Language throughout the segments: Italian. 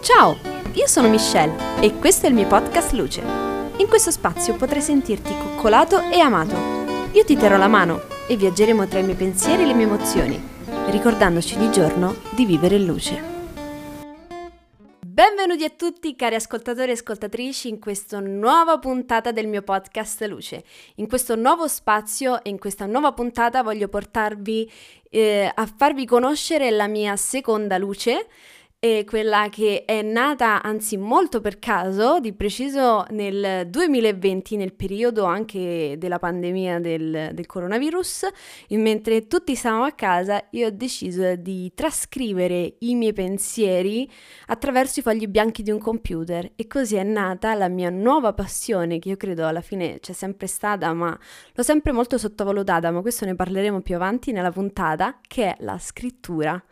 Ciao, io sono Michelle e questo è il mio podcast Luce. In questo spazio potrai sentirti coccolato e amato. Io ti terrò la mano e viaggeremo tra i miei pensieri e le mie emozioni, ricordandoci ogni giorno di vivere in luce. Benvenuti a tutti cari ascoltatori e ascoltatrici in questa nuova puntata del mio podcast Luce. In questo nuovo spazio e in questa nuova puntata voglio portarvi eh, a farvi conoscere la mia seconda luce è quella che è nata anzi molto per caso, di preciso nel 2020, nel periodo anche della pandemia del, del coronavirus, e mentre tutti stavamo a casa io ho deciso di trascrivere i miei pensieri attraverso i fogli bianchi di un computer e così è nata la mia nuova passione che io credo alla fine c'è sempre stata ma l'ho sempre molto sottovalutata, ma questo ne parleremo più avanti nella puntata, che è la scrittura.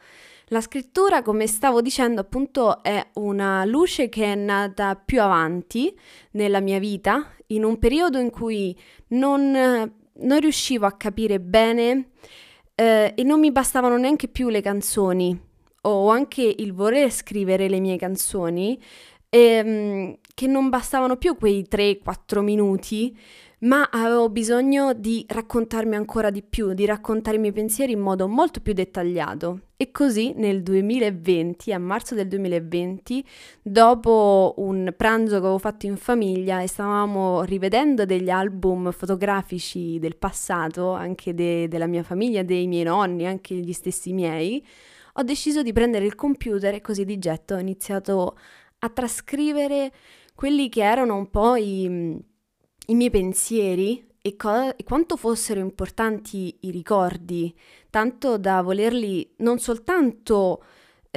La scrittura, come stavo dicendo, appunto è una luce che è nata più avanti nella mia vita, in un periodo in cui non, non riuscivo a capire bene eh, e non mi bastavano neanche più le canzoni. O anche il voler scrivere le mie canzoni, ehm, che non bastavano più quei 3-4 minuti ma avevo bisogno di raccontarmi ancora di più, di raccontare i miei pensieri in modo molto più dettagliato. E così nel 2020, a marzo del 2020, dopo un pranzo che avevo fatto in famiglia e stavamo rivedendo degli album fotografici del passato, anche de- della mia famiglia, dei miei nonni, anche gli stessi miei, ho deciso di prendere il computer e così di getto ho iniziato a trascrivere quelli che erano un po' i i miei pensieri e, co- e, quanto fossero importanti i ricordi, tanto da volerli non soltanto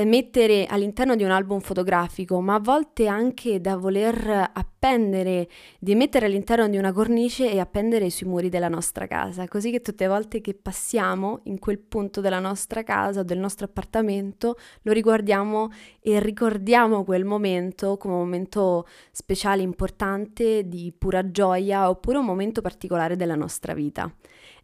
mettere all'interno di un album fotografico, ma a volte anche da voler appendere, di mettere all'interno di una cornice e appendere sui muri della nostra casa, così che tutte le volte che passiamo in quel punto della nostra casa del nostro appartamento lo riguardiamo e ricordiamo quel momento come un momento speciale, importante, di pura gioia oppure un momento particolare della nostra vita.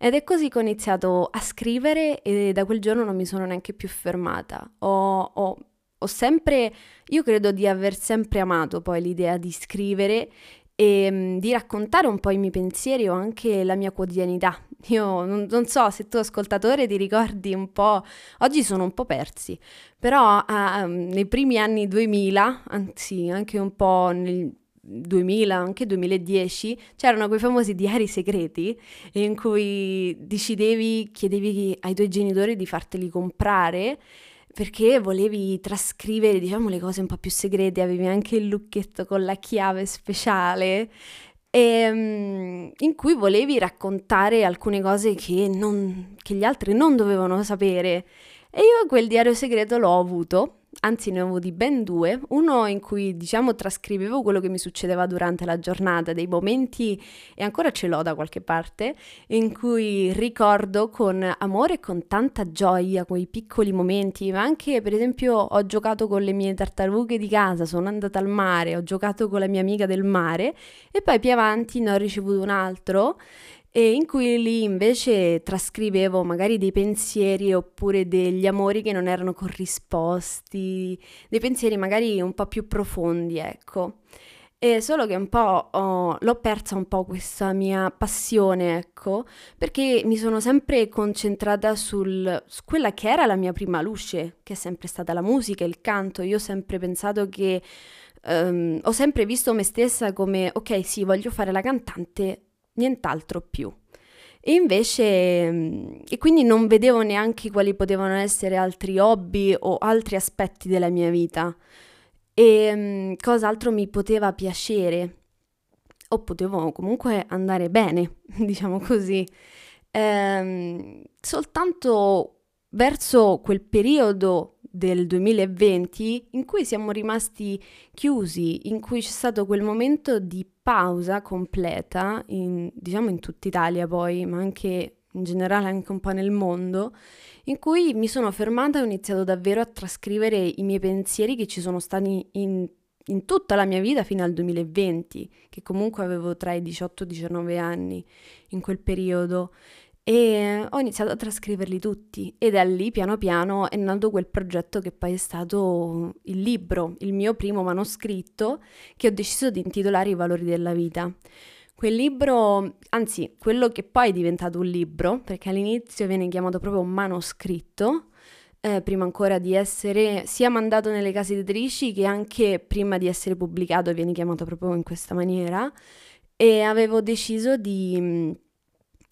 Ed è così che ho iniziato a scrivere e da quel giorno non mi sono neanche più fermata. Ho, ho, ho sempre, io credo di aver sempre amato poi l'idea di scrivere e um, di raccontare un po' i miei pensieri o anche la mia quotidianità. Io non, non, so se tu ascoltatore ti ricordi un po', oggi sono un po' persi, però uh, nei primi anni 2000, anzi anche un po' nel, 2000, anche 2010, c'erano quei famosi diari segreti in cui decidevi, chiedevi ai tuoi genitori di farteli comprare perché volevi trascrivere, diciamo, le cose un po' più segrete, avevi anche il lucchetto con la chiave speciale e, ehm, in cui volevi raccontare alcune cose che, non, che gli altri non dovevano sapere. E io quel diario segreto l'ho avuto anzi ne ho avuti ben due, uno in cui diciamo trascrivevo quello che mi succedeva durante la giornata, dei momenti, e ancora ce l'ho da qualche parte, in cui ricordo con amore e con tanta gioia quei piccoli momenti, ma anche per esempio ho giocato con le mie tartarughe di casa, sono andata al mare, ho giocato con la mia amica del mare e poi più avanti ne ho ricevuto un altro e in cui lì invece trascrivevo magari dei pensieri oppure degli amori che non erano corrisposti, dei pensieri magari un po' più profondi, ecco. E solo che un po' oh, l'ho persa un po' questa mia passione, ecco, perché mi sono sempre concentrata sul, su quella che era la mia prima luce, che è sempre stata la musica, il canto. Io ho sempre pensato che um, ho sempre visto me stessa come, ok, sì, voglio fare la cantante, nient'altro più. E invece, mm, e quindi non vedevo neanche quali potevano essere altri hobby o altri aspetti della mia vita e um, cosa altro mi poteva piacere o potevo comunque andare bene, diciamo così. Ehm, soltanto verso quel periodo del 2020 in cui siamo rimasti chiusi, in cui c'è stato quel momento di pausa completa, in, diciamo in tutta Italia poi, ma anche in generale anche un po' nel mondo, in cui mi sono fermata e ho iniziato davvero a trascrivere i miei pensieri che ci sono stati in, in tutta la mia vita fino al 2020, che comunque avevo tra i 18 e i 19 anni in quel periodo. E ho iniziato a trascriverli tutti e da lì piano piano è nato quel progetto che poi è stato il libro, il mio primo manoscritto che ho deciso di intitolare I valori della vita. Quel libro, anzi quello che poi è diventato un libro, perché all'inizio viene chiamato proprio manoscritto, eh, prima ancora di essere sia mandato nelle case editrici che anche prima di essere pubblicato viene chiamato proprio in questa maniera e avevo deciso di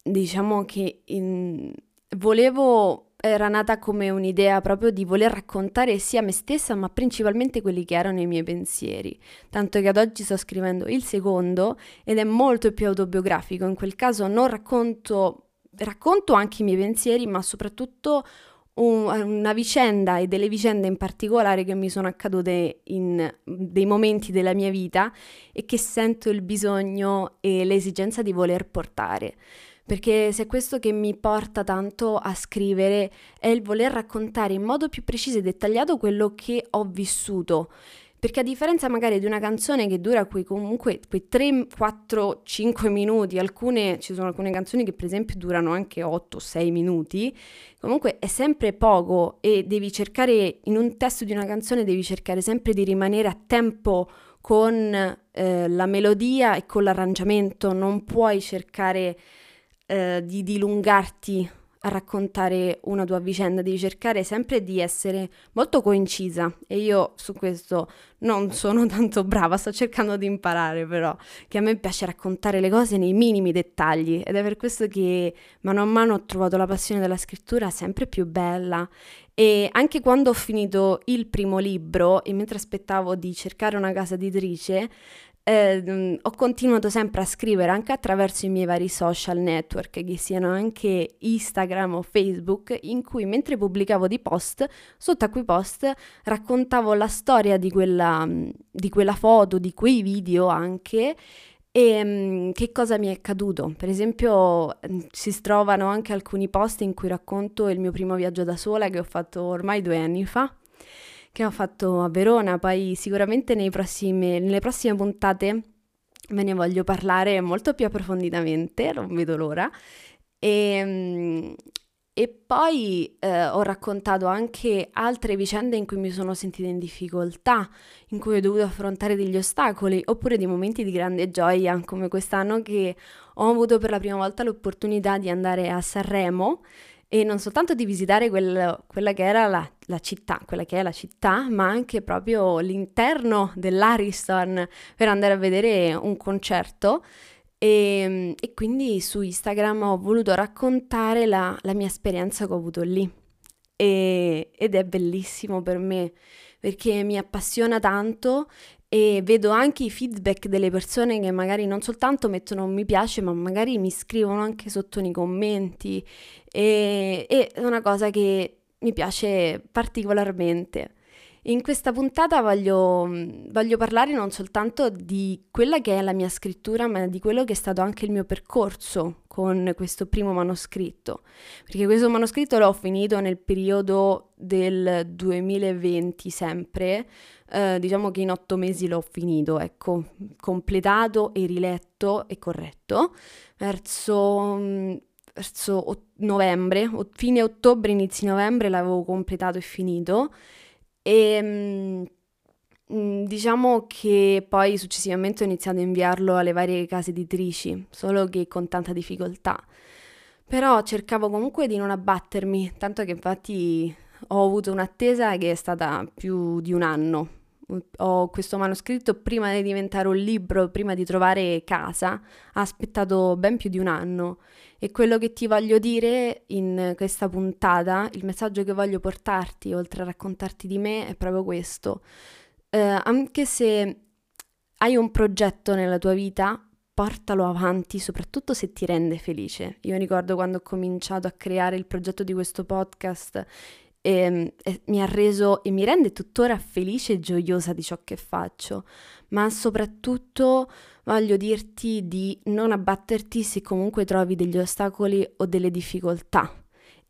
diciamo che in... volevo era nata come un'idea proprio di voler raccontare sia me stessa, ma principalmente quelli che erano i miei pensieri. Tanto che ad oggi sto scrivendo il secondo ed è molto più autobiografico. In quel caso non racconto, racconto anche i miei pensieri, ma soprattutto un, una vicenda e delle vicende in particolare che mi sono accadute in dei momenti della mia vita e che sento il bisogno e l'esigenza di voler portare perché se è questo che mi porta tanto a scrivere è il voler raccontare in modo più preciso e dettagliato quello che ho vissuto. Perché a differenza magari di una canzone che dura quei comunque quei 3, 4, 5 minuti, alcune ci sono alcune canzoni che per esempio durano anche 8, 6 minuti, comunque è sempre poco e devi cercare in un testo di una canzone devi cercare sempre di rimanere a tempo con eh, la melodia e con l'arrangiamento, non puoi cercare eh, di dilungarti a raccontare una tua vicenda, devi cercare sempre di essere molto coincisa. E io su questo non sono tanto brava, sto cercando di imparare però, che a me piace raccontare le cose nei minimi dettagli. Ed è per questo che mano a mano ho trovato la passione della scrittura sempre più bella. E anche quando ho finito il primo libro e mentre aspettavo di cercare una casa editrice, eh, ho continuato sempre a scrivere anche attraverso i miei vari social network, che siano anche Instagram o Facebook, in cui mentre pubblicavo dei post, sotto a quei post raccontavo la storia di quella, di quella foto, di quei video anche, e um, che cosa mi è accaduto? Per esempio, si trovano anche alcuni post in cui racconto il mio primo viaggio da sola che ho fatto ormai due anni fa che ho fatto a Verona, poi sicuramente prossimi, nelle prossime puntate ve ne voglio parlare molto più approfonditamente, non vedo l'ora. E, ehm, e poi eh, ho raccontato anche altre vicende in cui mi sono sentita in difficoltà, in cui ho dovuto affrontare degli ostacoli, oppure dei momenti di grande gioia, come quest'anno che ho avuto per la prima volta l'opportunità di andare a Sanremo e non soltanto di visitare quel, quella che era la, la, città, quella che è la città, ma anche proprio l'interno dell'Ariston per andare a vedere un concerto. E, e quindi su Instagram ho voluto raccontare la, la mia esperienza che ho avuto lì. E, ed è bellissimo per me perché mi appassiona tanto e vedo anche i feedback delle persone che magari non soltanto mettono un mi piace, ma magari mi scrivono anche sotto nei commenti e, e è una cosa che mi piace particolarmente. In questa puntata voglio, voglio, parlare non soltanto di quella che è la mia scrittura, ma di quello che è stato anche il mio percorso con questo primo manoscritto, perché questo manoscritto l'ho finito nel periodo del 2020 sempre, eh, diciamo che in otto mesi l'ho finito, ecco, completato e riletto e corretto, verso, verso novembre, fine ottobre, inizi novembre l'avevo completato e finito e mm, mm, diciamo che poi successivamente ho iniziato a inviarlo alle varie case editrici, solo che con tanta difficoltà. Però cercavo comunque di non abbattermi, tanto che infatti ho avuto un'attesa che è stata più di un anno. Ho questo manoscritto prima di diventare un libro, prima di trovare casa, ha aspettato ben più di un anno e quello che ti voglio dire in questa puntata, il messaggio che voglio portarti, oltre a raccontarti di me, è proprio questo. Eh, anche se hai un progetto nella tua vita, portalo avanti, soprattutto se ti rende felice. Io ricordo quando ho cominciato a creare il progetto di questo podcast e, ehm, e mi ha reso e mi rende tuttora felice e gioiosa di ciò che faccio, ma soprattutto voglio dirti di non abbatterti se comunque trovi degli ostacoli o delle difficoltà.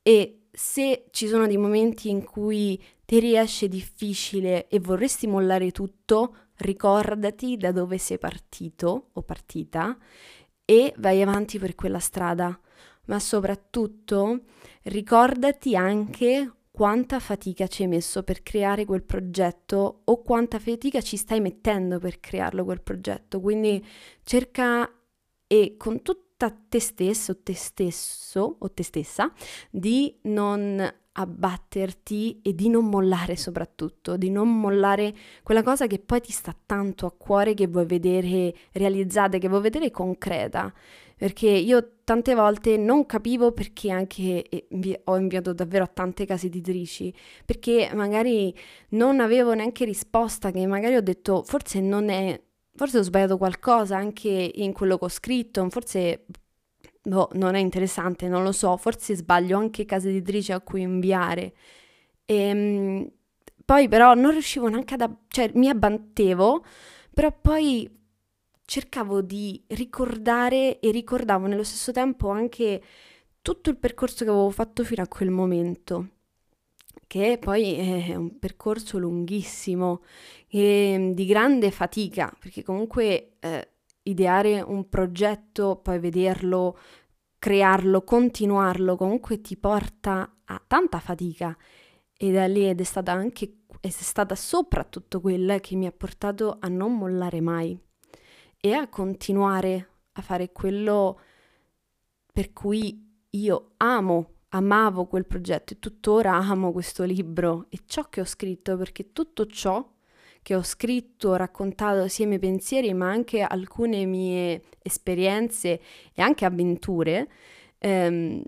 E se ci sono dei momenti in cui ti riesce difficile e vorresti mollare tutto, ricordati da dove sei partito o partita e vai avanti per quella strada. Ma soprattutto ricordati anche quanta fatica ci hai messo per creare quel progetto o quanta fatica ci stai mettendo per crearlo quel progetto. Quindi cerca e con tutta te stesso, te stesso o te stessa di non abbatterti e di non mollare soprattutto, di non mollare quella cosa che poi ti sta tanto a cuore che vuoi vedere realizzata, che vuoi vedere concreta perché io tante volte non capivo perché anche ho inviato davvero a tante case editrici, perché magari non avevo neanche risposta, che magari ho detto forse non è, forse ho sbagliato qualcosa anche in quello che ho scritto, forse boh, non è interessante, non lo so, forse sbaglio anche case editrici a cui inviare. E, ehm, poi però non riuscivo neanche ad... cioè mi abbattevo, però poi cercavo di ricordare e ricordavo nello stesso tempo anche tutto il percorso che avevo fatto fino a quel momento, che poi è un percorso lunghissimo e di grande fatica, perché comunque eh, ideare un progetto, poi vederlo, crearlo, continuarlo, comunque ti porta a tanta fatica. E da lì ed è stata anche, è stata soprattutto quella che mi ha portato a non mollare mai e a continuare a fare quello per cui io amo, amavo quel progetto e tuttora amo questo libro e ciò che ho scritto, perché tutto ciò che ho scritto, raccontato sia i miei pensieri, ma anche alcune mie esperienze e anche avventure, ehm,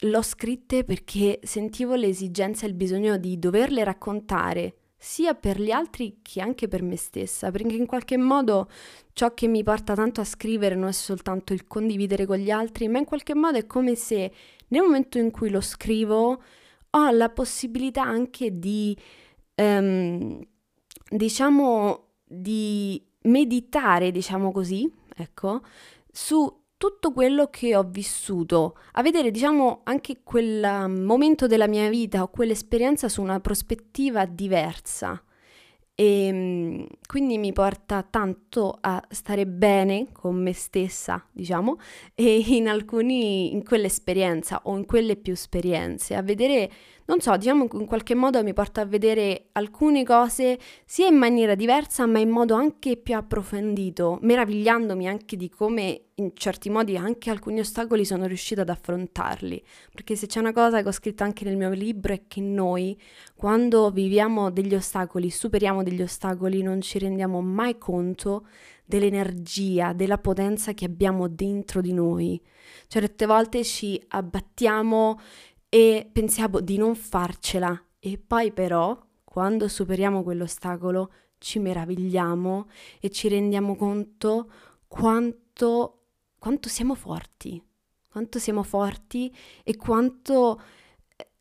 l'ho scritte perché sentivo l'esigenza e il bisogno di doverle raccontare sia per gli altri che anche per me stessa, perché in qualche modo ciò che mi porta tanto a scrivere non è soltanto il condividere con gli altri, ma in qualche modo è come se nel momento in cui lo scrivo ho la possibilità anche di, um, diciamo, di meditare, diciamo così, ecco, su tutto quello che ho vissuto, a vedere diciamo anche quel um, momento della mia vita o quell'esperienza su una prospettiva diversa. E ehm, quindi mi porta tanto a stare bene con me stessa, diciamo, e in alcuni, in quell'esperienza o in quelle più esperienze, a vedere non so, diciamo che in qualche modo mi porta a vedere alcune cose sia in maniera diversa, ma in modo anche più approfondito, meravigliandomi anche di come in certi modi anche alcuni ostacoli sono riuscita ad affrontarli. Perché se c'è una cosa che ho scritto anche nel mio libro è che noi, quando viviamo degli ostacoli, superiamo degli ostacoli, non ci rendiamo mai conto dell'energia, della potenza che abbiamo dentro di noi. Certe volte ci abbattiamo e pensiamo di non farcela. E poi però quando superiamo quell'ostacolo ci meravigliamo e ci rendiamo conto quanto, quanto siamo forti, quanto siamo forti e quanto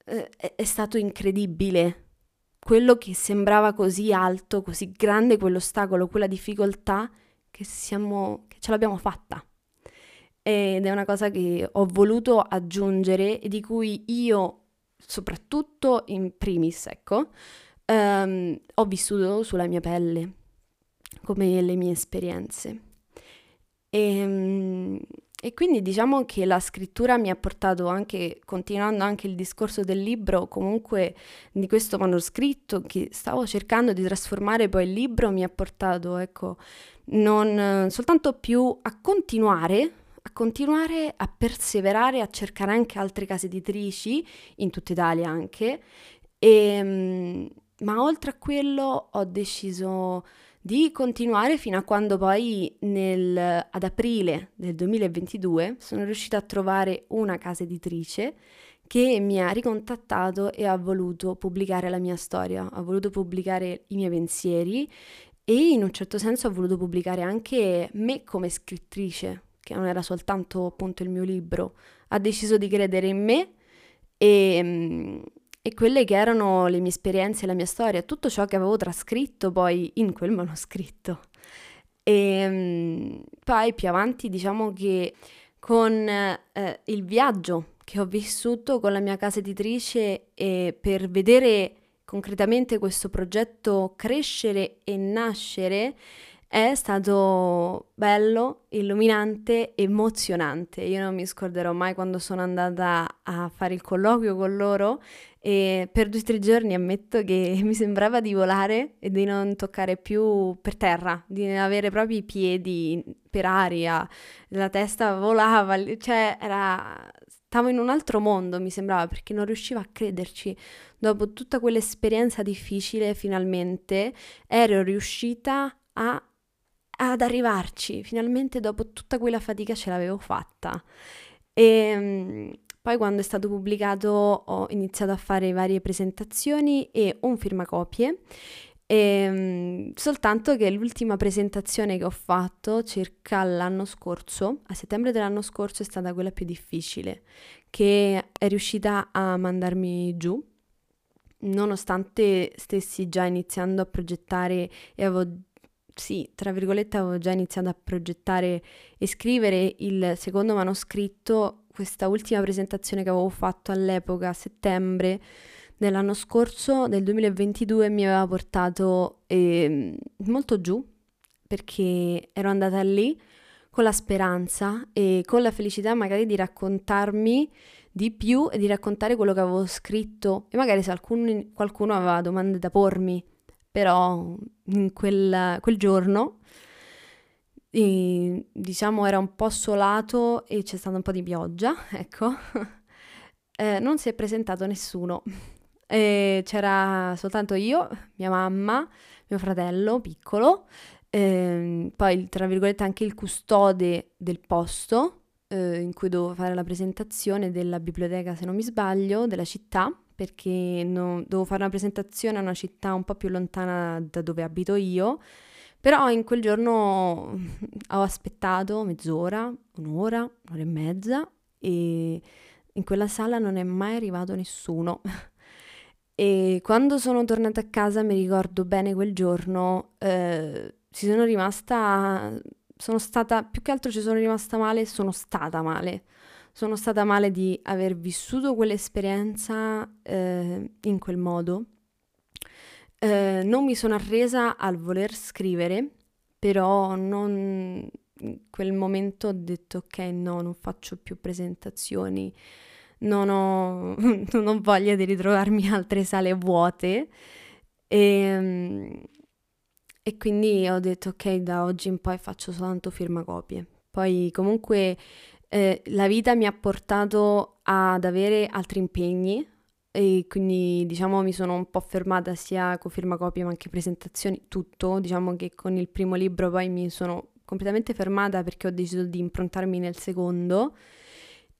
eh, è stato incredibile. Quello che sembrava così alto, così grande quell'ostacolo, quella difficoltà che, siamo, che ce l'abbiamo fatta ed è una cosa che ho voluto aggiungere e di cui io, soprattutto in primis, ecco, um, ho vissuto sulla mia pelle, come le mie esperienze. E, um, e quindi diciamo che la scrittura mi ha portato anche, continuando anche il discorso del libro, comunque di questo manoscritto che stavo cercando di trasformare poi il libro, mi ha portato, ecco, non soltanto più a continuare a continuare a perseverare, a cercare anche altre case editrici, in tutta Italia anche, e, ehm, ma oltre a quello ho deciso di continuare fino a quando poi nel, ad aprile del 2022 sono riuscita a trovare una casa editrice che mi ha ricontattato e ha voluto pubblicare la mia storia, ha voluto pubblicare i miei pensieri e in un certo senso ha voluto pubblicare anche me come scrittrice, che non era soltanto appunto il mio libro, ha deciso di credere in me e, mm, e quelle che erano le mie esperienze, la mia storia, tutto ciò che avevo trascritto poi in quel manoscritto. E mm, poi più avanti diciamo che con eh, il viaggio che ho vissuto con la mia casa editrice e per vedere concretamente questo progetto crescere e nascere, è stato bello, illuminante, emozionante. Io non mi scorderò mai quando sono andata a fare il colloquio con loro e per due o tre giorni ammetto che mi sembrava di volare e di non toccare più per terra, di avere proprio i piedi per aria, la testa volava, cioè era... Stavo in un altro mondo, mi sembrava, perché non riuscivo a crederci. Dopo tutta quell'esperienza difficile, finalmente ero riuscita a ad arrivarci, finalmente dopo tutta quella fatica ce l'avevo fatta. E ehm, poi quando è stato pubblicato ho iniziato a fare varie presentazioni e un firmacopie. E, ehm, soltanto che l'ultima presentazione che ho fatto circa l'anno scorso, a settembre dell'anno scorso, è stata quella più difficile, che è riuscita a mandarmi giù, nonostante stessi già iniziando a progettare e avevo sì, tra virgolette avevo già iniziato a progettare e scrivere il secondo manoscritto, questa ultima presentazione che avevo fatto all'epoca, a settembre dell'anno scorso, del 2022, mi aveva portato eh, molto giù, perché ero andata lì con la speranza e con la felicità magari di raccontarmi di più e di raccontare quello che avevo scritto. E magari se alcun, qualcuno aveva domande da pormi però in quel, quel giorno e, diciamo era un po' solato e c'è stata un po' di pioggia, ecco, eh, non si è presentato nessuno. E c'era soltanto io, mia mamma, mio fratello piccolo, eh, poi tra virgolette anche il custode del posto eh, in cui dovevo fare la presentazione della biblioteca, se non mi sbaglio, della città perché no, dovevo fare una presentazione a una città un po' più lontana da dove abito io, però in quel giorno ho aspettato mezz'ora, un'ora, un'ora e mezza e in quella sala non è mai arrivato nessuno. e quando sono tornata a casa mi ricordo bene quel giorno, eh, ci sono rimasta, sono stata, più che altro ci sono rimasta male, sono stata male sono stata male di aver vissuto quell'esperienza eh, in quel modo. Eh, non mi sono arresa al voler scrivere, però non, in quel momento ho detto ok, no, non faccio più presentazioni, non ho, non ho voglia di ritrovarmi altre sale vuote. E, ehm, e quindi ho detto ok, da oggi in poi faccio soltanto firmacopie. Poi comunque eh, la vita mi ha portato ad avere altri impegni e quindi diciamo mi sono un po' fermata sia con firmacopie ma anche presentazioni, tutto. Diciamo che con il primo libro poi mi sono completamente fermata perché ho deciso di improntarmi nel secondo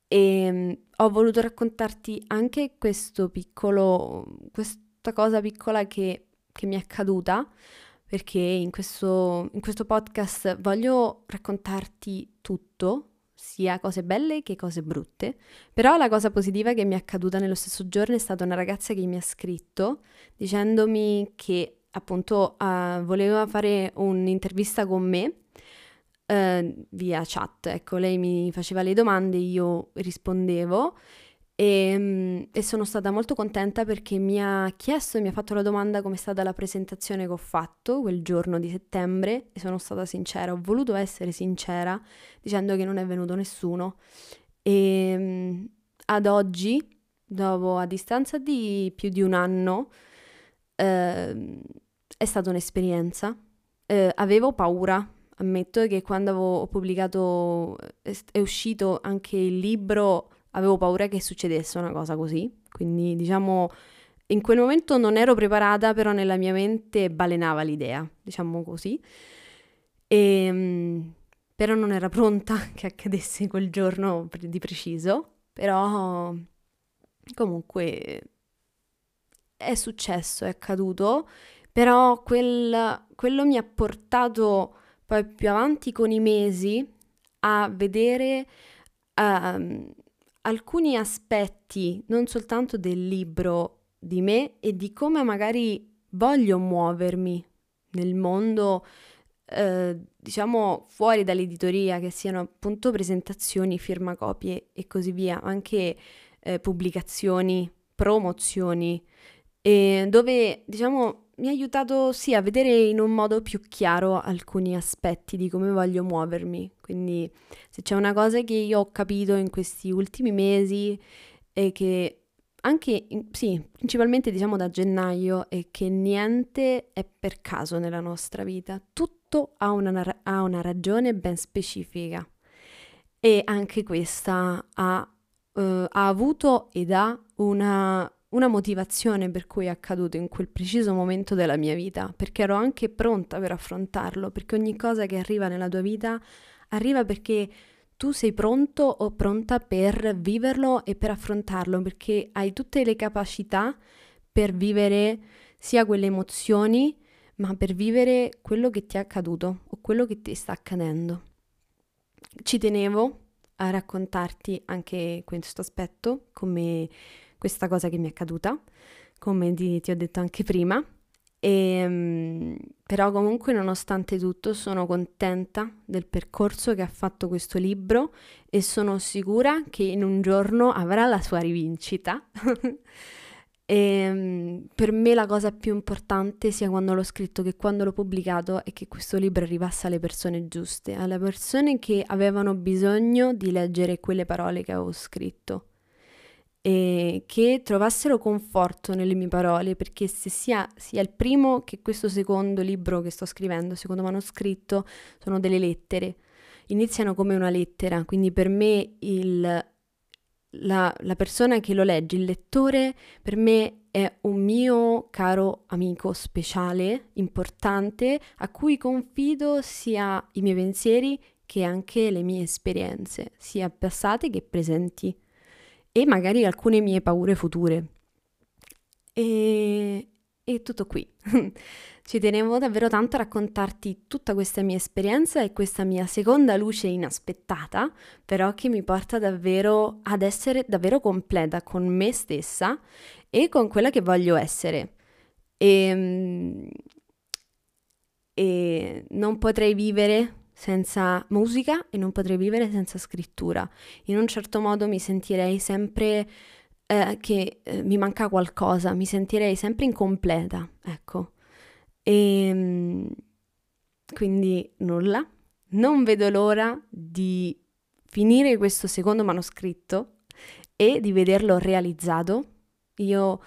e um, ho voluto raccontarti anche questo piccolo, questa cosa piccola che, che mi è accaduta perché in questo, in questo podcast voglio raccontarti tutto sia cose belle che cose brutte, però la cosa positiva che mi è accaduta nello stesso giorno è stata una ragazza che mi ha scritto dicendomi che appunto uh, voleva fare un'intervista con me uh, via chat, ecco, lei mi faceva le domande, io rispondevo e, ehm, e, sono stata molto contenta perché mi ha chiesto e mi ha fatto la domanda come è stata la presentazione che ho fatto quel giorno di settembre e sono stata sincera, ho voluto essere sincera dicendo che non è venuto nessuno e ehm, ad oggi, dopo a distanza di più di un anno, eh, è stata un'esperienza. Eh, avevo paura, ammetto che quando ho pubblicato, è uscito anche il libro avevo paura che succedesse una cosa così, quindi diciamo in quel momento non ero preparata, però nella mia mente balenava l'idea, diciamo così. E, ehm, però non era pronta che accadesse quel giorno di preciso, però comunque è successo, è accaduto, però quel, quello mi ha portato poi più avanti con i mesi a vedere... Um, alcuni aspetti, non soltanto del libro, di me e di come magari voglio muovermi nel mondo, eh, diciamo fuori dall'editoria, che siano appunto presentazioni, firmacopie e così via, anche eh, pubblicazioni, promozioni, dove diciamo mi ha aiutato sì a vedere in un modo più chiaro alcuni aspetti di come voglio muovermi. Quindi se c'è una cosa che io ho capito in questi ultimi mesi è che anche, sì, principalmente diciamo da gennaio, è che niente è per caso nella nostra vita, tutto ha una, ha una ragione ben specifica e anche questa ha, uh, ha avuto ed ha una, una motivazione per cui è accaduto in quel preciso momento della mia vita, perché ero anche pronta per affrontarlo, perché ogni cosa che arriva nella tua vita arriva perché tu sei pronto o pronta per viverlo e per affrontarlo perché hai tutte le capacità per vivere sia quelle emozioni, ma per vivere quello che ti è accaduto o quello che ti sta accadendo. Ci tenevo a raccontarti anche questo aspetto, come questa cosa che mi è accaduta, come ti, ti ho detto anche prima, e, ehm, però comunque nonostante tutto sono contenta del percorso che ha fatto questo libro e sono sicura che in un giorno avrà la sua rivincita. e, ehm, per me la cosa più importante sia quando l'ho scritto che quando l'ho pubblicato è che questo libro arrivasse alle persone giuste, alle persone che avevano bisogno di leggere quelle parole che avevo scritto e che trovassero conforto nelle mie parole, perché se sia, sia il primo che questo secondo libro che sto scrivendo, secondo manoscritto, sono delle lettere. Iniziano come una lettera, quindi per me il, la, la persona che lo legge, il lettore, per me è un mio caro amico speciale, importante, a cui confido sia i miei pensieri che anche le mie esperienze, sia passate che presenti e magari alcune mie paure future. E, e tutto qui. Ci tenevo davvero tanto a raccontarti tutta questa mia esperienza e questa mia seconda luce inaspettata, però che mi porta davvero ad essere davvero completa con me stessa e con quella che voglio essere. E, ehm, e non potrei vivere senza musica e non potrei vivere senza scrittura. In un certo modo mi sentirei sempre eh, che eh, mi manca qualcosa, mi sentirei sempre incompleta, ecco. E ehm, quindi nulla. Non vedo l'ora di finire questo secondo manoscritto e di vederlo realizzato. Io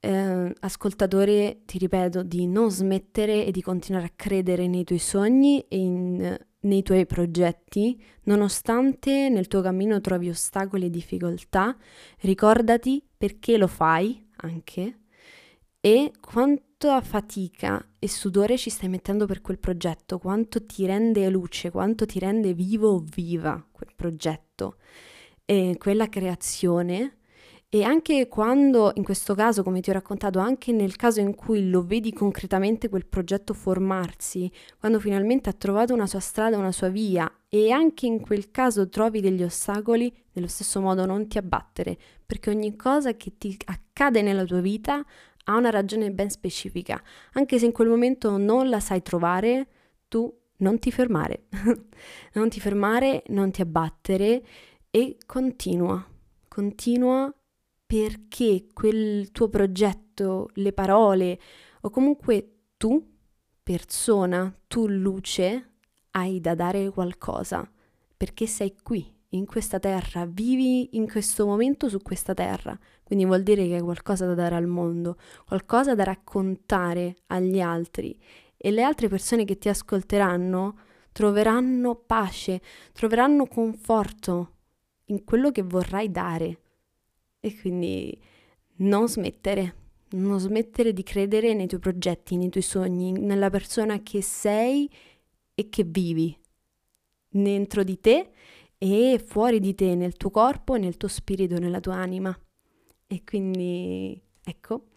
eh, ascoltatore, ti ripeto, di non smettere e di continuare a credere nei tuoi sogni e in, nei tuoi progetti, nonostante nel tuo cammino trovi ostacoli e difficoltà, ricordati perché lo fai anche e quanta fatica e sudore ci stai mettendo per quel progetto, quanto ti rende luce, quanto ti rende vivo o viva quel progetto. E quella creazione e anche quando, in questo caso, come ti ho raccontato, anche nel caso in cui lo vedi concretamente quel progetto formarsi, quando finalmente ha trovato una sua strada, una sua via, e anche in quel caso trovi degli ostacoli, nello stesso modo non ti abbattere, perché ogni cosa che ti accade nella tua vita ha una ragione ben specifica. Anche se in quel momento non la sai trovare, tu non ti fermare. non ti fermare, non ti abbattere e continua. Continua perché quel tuo progetto, le parole o comunque tu, persona, tu luce, hai da dare qualcosa, perché sei qui, in questa terra, vivi in questo momento su questa terra, quindi vuol dire che hai qualcosa da dare al mondo, qualcosa da raccontare agli altri. E le altre persone che ti ascolteranno troveranno pace, troveranno conforto in quello che vorrai dare. E quindi non smettere, non smettere di credere nei tuoi progetti, nei tuoi sogni, nella persona che sei e che vivi dentro di te e fuori di te, nel tuo corpo, nel tuo spirito, nella tua anima. E quindi ecco,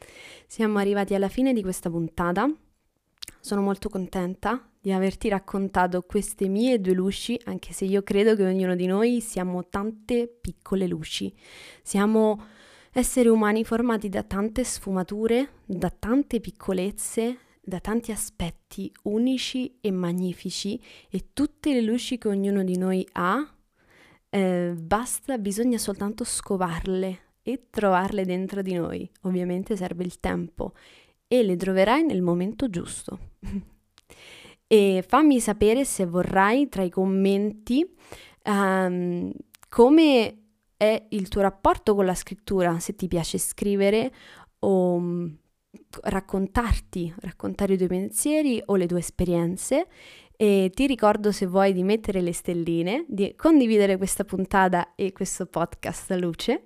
siamo arrivati alla fine di questa puntata. Sono molto contenta di averti raccontato queste mie due luci, anche se io credo che ognuno di noi siamo tante piccole luci. Siamo esseri umani formati da tante sfumature, da tante piccolezze, da tanti aspetti unici e magnifici e tutte le luci che ognuno di noi ha, eh, basta, bisogna soltanto scovarle e trovarle dentro di noi. Ovviamente serve il tempo e le troverai nel momento giusto. e fammi sapere se vorrai tra i commenti um, come è il tuo rapporto con la scrittura, se ti piace scrivere o um, raccontarti, raccontare i tuoi pensieri o le tue esperienze e ti ricordo se vuoi di mettere le stelline, di condividere questa puntata e questo podcast a luce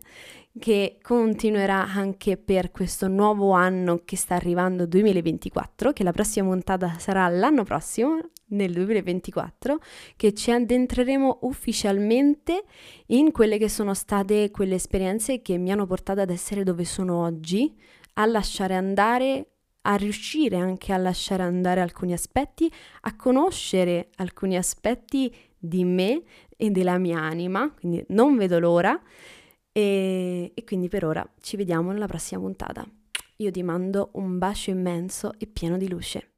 che continuerà anche per questo nuovo anno che sta arrivando 2024, che la prossima puntata sarà l'anno prossimo, nel 2024, che ci addentreremo ufficialmente in quelle che sono state quelle esperienze che mi hanno portato ad essere dove sono oggi, a lasciare andare a riuscire anche a lasciare andare alcuni aspetti, a conoscere alcuni aspetti di me e della mia anima, quindi non vedo l'ora e, e quindi per ora ci vediamo nella prossima puntata. Io ti mando un bacio immenso e pieno di luce.